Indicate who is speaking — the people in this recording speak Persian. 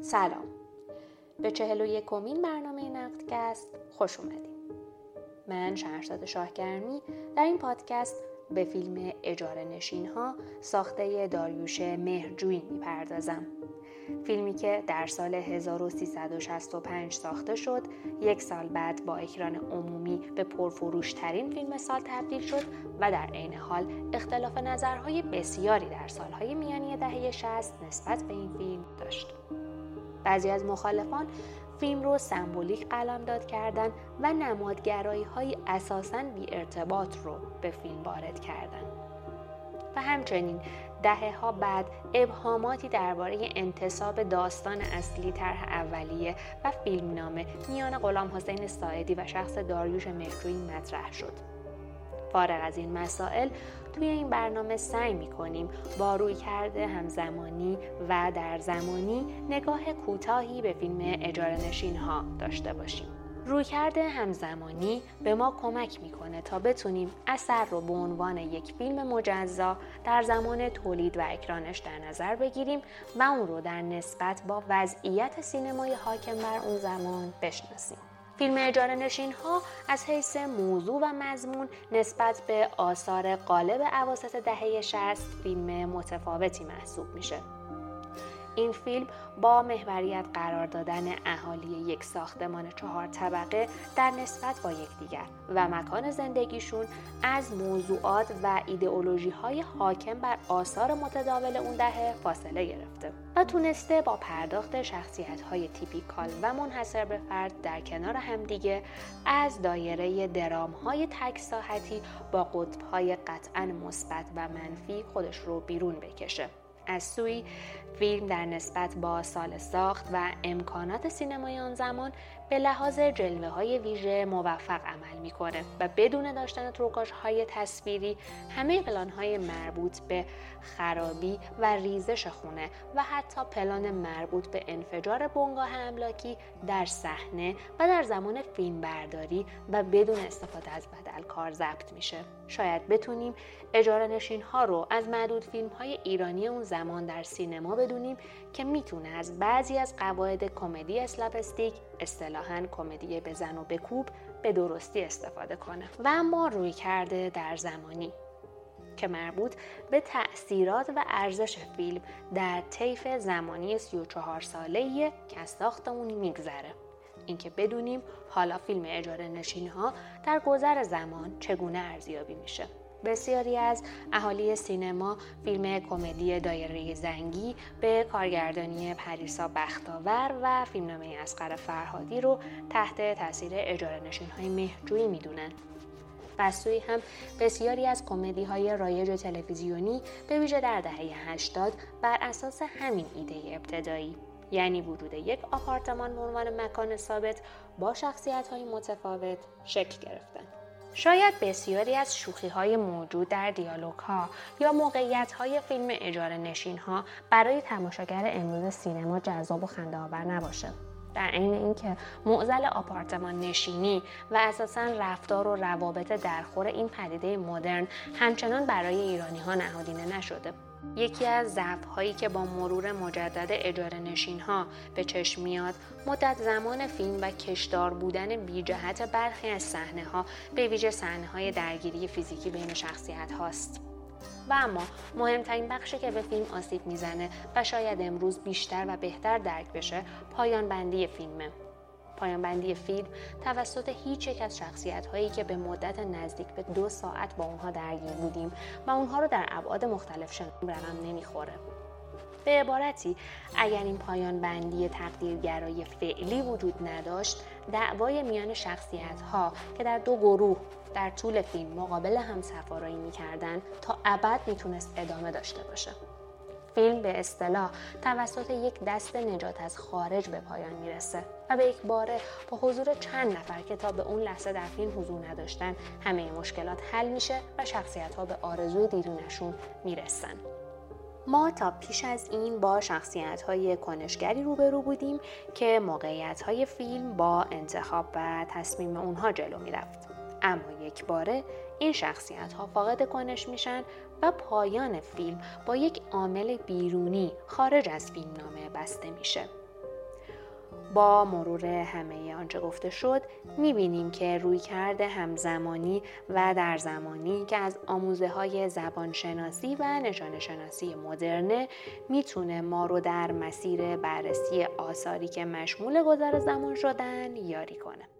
Speaker 1: سلام. به چهل و یکمین برنامه نقدکست خوش اومدیم من شهرزاد شاهگرمی در این پادکست به فیلم اجاره نشین ها ساخته داریوش مهرجویی می‌پردازم. فیلمی که در سال 1365 ساخته شد یک سال بعد با اکران عمومی به پرفروشترین فیلم سال تبدیل شد و در عین حال اختلاف نظرهای بسیاری در سالهای میانی دهه 60 نسبت به این فیلم داشت. بعضی از مخالفان فیلم رو سمبولیک قلمداد کردن و نمادگرایی های اساساً بی ارتباط رو به فیلم وارد کردن. و همچنین دهه ها بعد ابهاماتی درباره انتصاب داستان اصلی طرح اولیه و فیلمنامه میان غلام حسین ساعدی و شخص داریوش مهرجویی مطرح شد. فارغ از این مسائل توی این برنامه سعی می کنیم با روی کرده همزمانی و در زمانی نگاه کوتاهی به فیلم اجاره نشین ها داشته باشیم. رویکرد همزمانی به ما کمک می‌کنه تا بتونیم اثر رو به عنوان یک فیلم مجزا در زمان تولید و اکرانش در نظر بگیریم و اون رو در نسبت با وضعیت سینمای حاکم بر اون زمان بشناسیم. فیلم اجاره نشین ها از حیث موضوع و مضمون نسبت به آثار قالب عواسط دهه 60 فیلم متفاوتی محسوب میشه. این فیلم با محوریت قرار دادن اهالی یک ساختمان چهار طبقه در نسبت با یکدیگر و مکان زندگیشون از موضوعات و ایدئولوژی های حاکم بر آثار متداول اون دهه فاصله گرفته و تونسته با پرداخت شخصیت های تیپیکال و منحصر به فرد در کنار همدیگه از دایره درام های تک ساحتی با قطب های قطعا مثبت و منفی خودش رو بیرون بکشه. از سوی فیلم در نسبت با سال ساخت و امکانات سینمای آن زمان به لحاظ جلوه های ویژه موفق عمل می‌کنه و بدون داشتن تروکاش های تصویری همه پلان های مربوط به خرابی و ریزش خونه و حتی پلان مربوط به انفجار بنگاه املاکی در صحنه و در زمان فیلم برداری و بدون استفاده از بدل کار ضبط میشه. شاید بتونیم اجاره نشین ها رو از معدود فیلم های ایرانی اون زمان در سینما بدونیم که می‌تونه از بعضی از قواعد کمدی اسلاپستیک اصطلاحا کمدی بزن و بکوب به درستی استفاده کنه. و اما روی کرده در زمانی که مربوط به تأثیرات و ارزش فیلم در طیف زمانی 34 ساله که از ساخت اون میگذره. اینکه بدونیم حالا فیلم اجاره نشین ها در گذر زمان چگونه ارزیابی میشه. بسیاری از اهالی سینما فیلم کمدی دایره زنگی به کارگردانی پریسا بختاور و فیلمنامه اسقر فرهادی رو تحت تاثیر اجاره های مهجویی می‌دونن و سوی هم بسیاری از کمدی های رایج تلویزیونی به ویژه در دهه 80 بر اساس همین ایده ابتدایی یعنی وجود یک آپارتمان به عنوان مکان ثابت با شخصیت های متفاوت شکل گرفتن. شاید بسیاری از شوخی های موجود در دیالوگ ها یا موقعیت های فیلم اجاره نشین ها برای تماشاگر امروز سینما جذاب و خنده آور نباشه. در عین اینکه معزل آپارتمان نشینی و اساسا رفتار و روابط درخور این پدیده مدرن همچنان برای ایرانی ها نهادینه نشده یکی از ضعف هایی که با مرور مجدد اجاره نشین ها به چشم میاد مدت زمان فیلم و کشدار بودن بی جهت برخی از صحنه ها به ویژه صحنه های درگیری فیزیکی بین شخصیت هاست و اما مهمترین بخشی که به فیلم آسیب می‌زنه و شاید امروز بیشتر و بهتر درک بشه پایان بندی فیلمه. پایان بندی فیلم توسط هیچ یک از شخصیت هایی که به مدت نزدیک به دو ساعت با اونها درگیر بودیم و اونها رو در ابعاد مختلف شنیدیم رقم نمی‌خوره. به عبارتی اگر این پایان بندی تقدیرگرای فعلی وجود نداشت دعوای میان شخصیت ها که در دو گروه در طول فیلم مقابل هم سفارایی می‌کردن تا ابد می‌تونست ادامه داشته باشه. فیلم به اصطلاح توسط یک دست نجات از خارج به پایان می‌رسه و به یک باره با حضور چند نفر که تا به اون لحظه در فیلم حضور نداشتن همه مشکلات حل میشه و شخصیت ها به آرزوی دیرونشون می‌رسن. ما تا پیش از این با شخصیت های کنشگری روبرو بودیم که موقعیت های فیلم با انتخاب و تصمیم اونها جلو می‌رفت. اما یک باره این شخصیت ها فاقد کنش میشن و پایان فیلم با یک عامل بیرونی خارج از فیلم نامه بسته میشه با مرور همه آنچه گفته شد می‌بینیم که روی کرده همزمانی و در زمانی که از آموزه های زبانشناسی و نشان شناسی مدرنه می‌تونه ما رو در مسیر بررسی آثاری که مشمول گذر زمان شدن یاری کنه.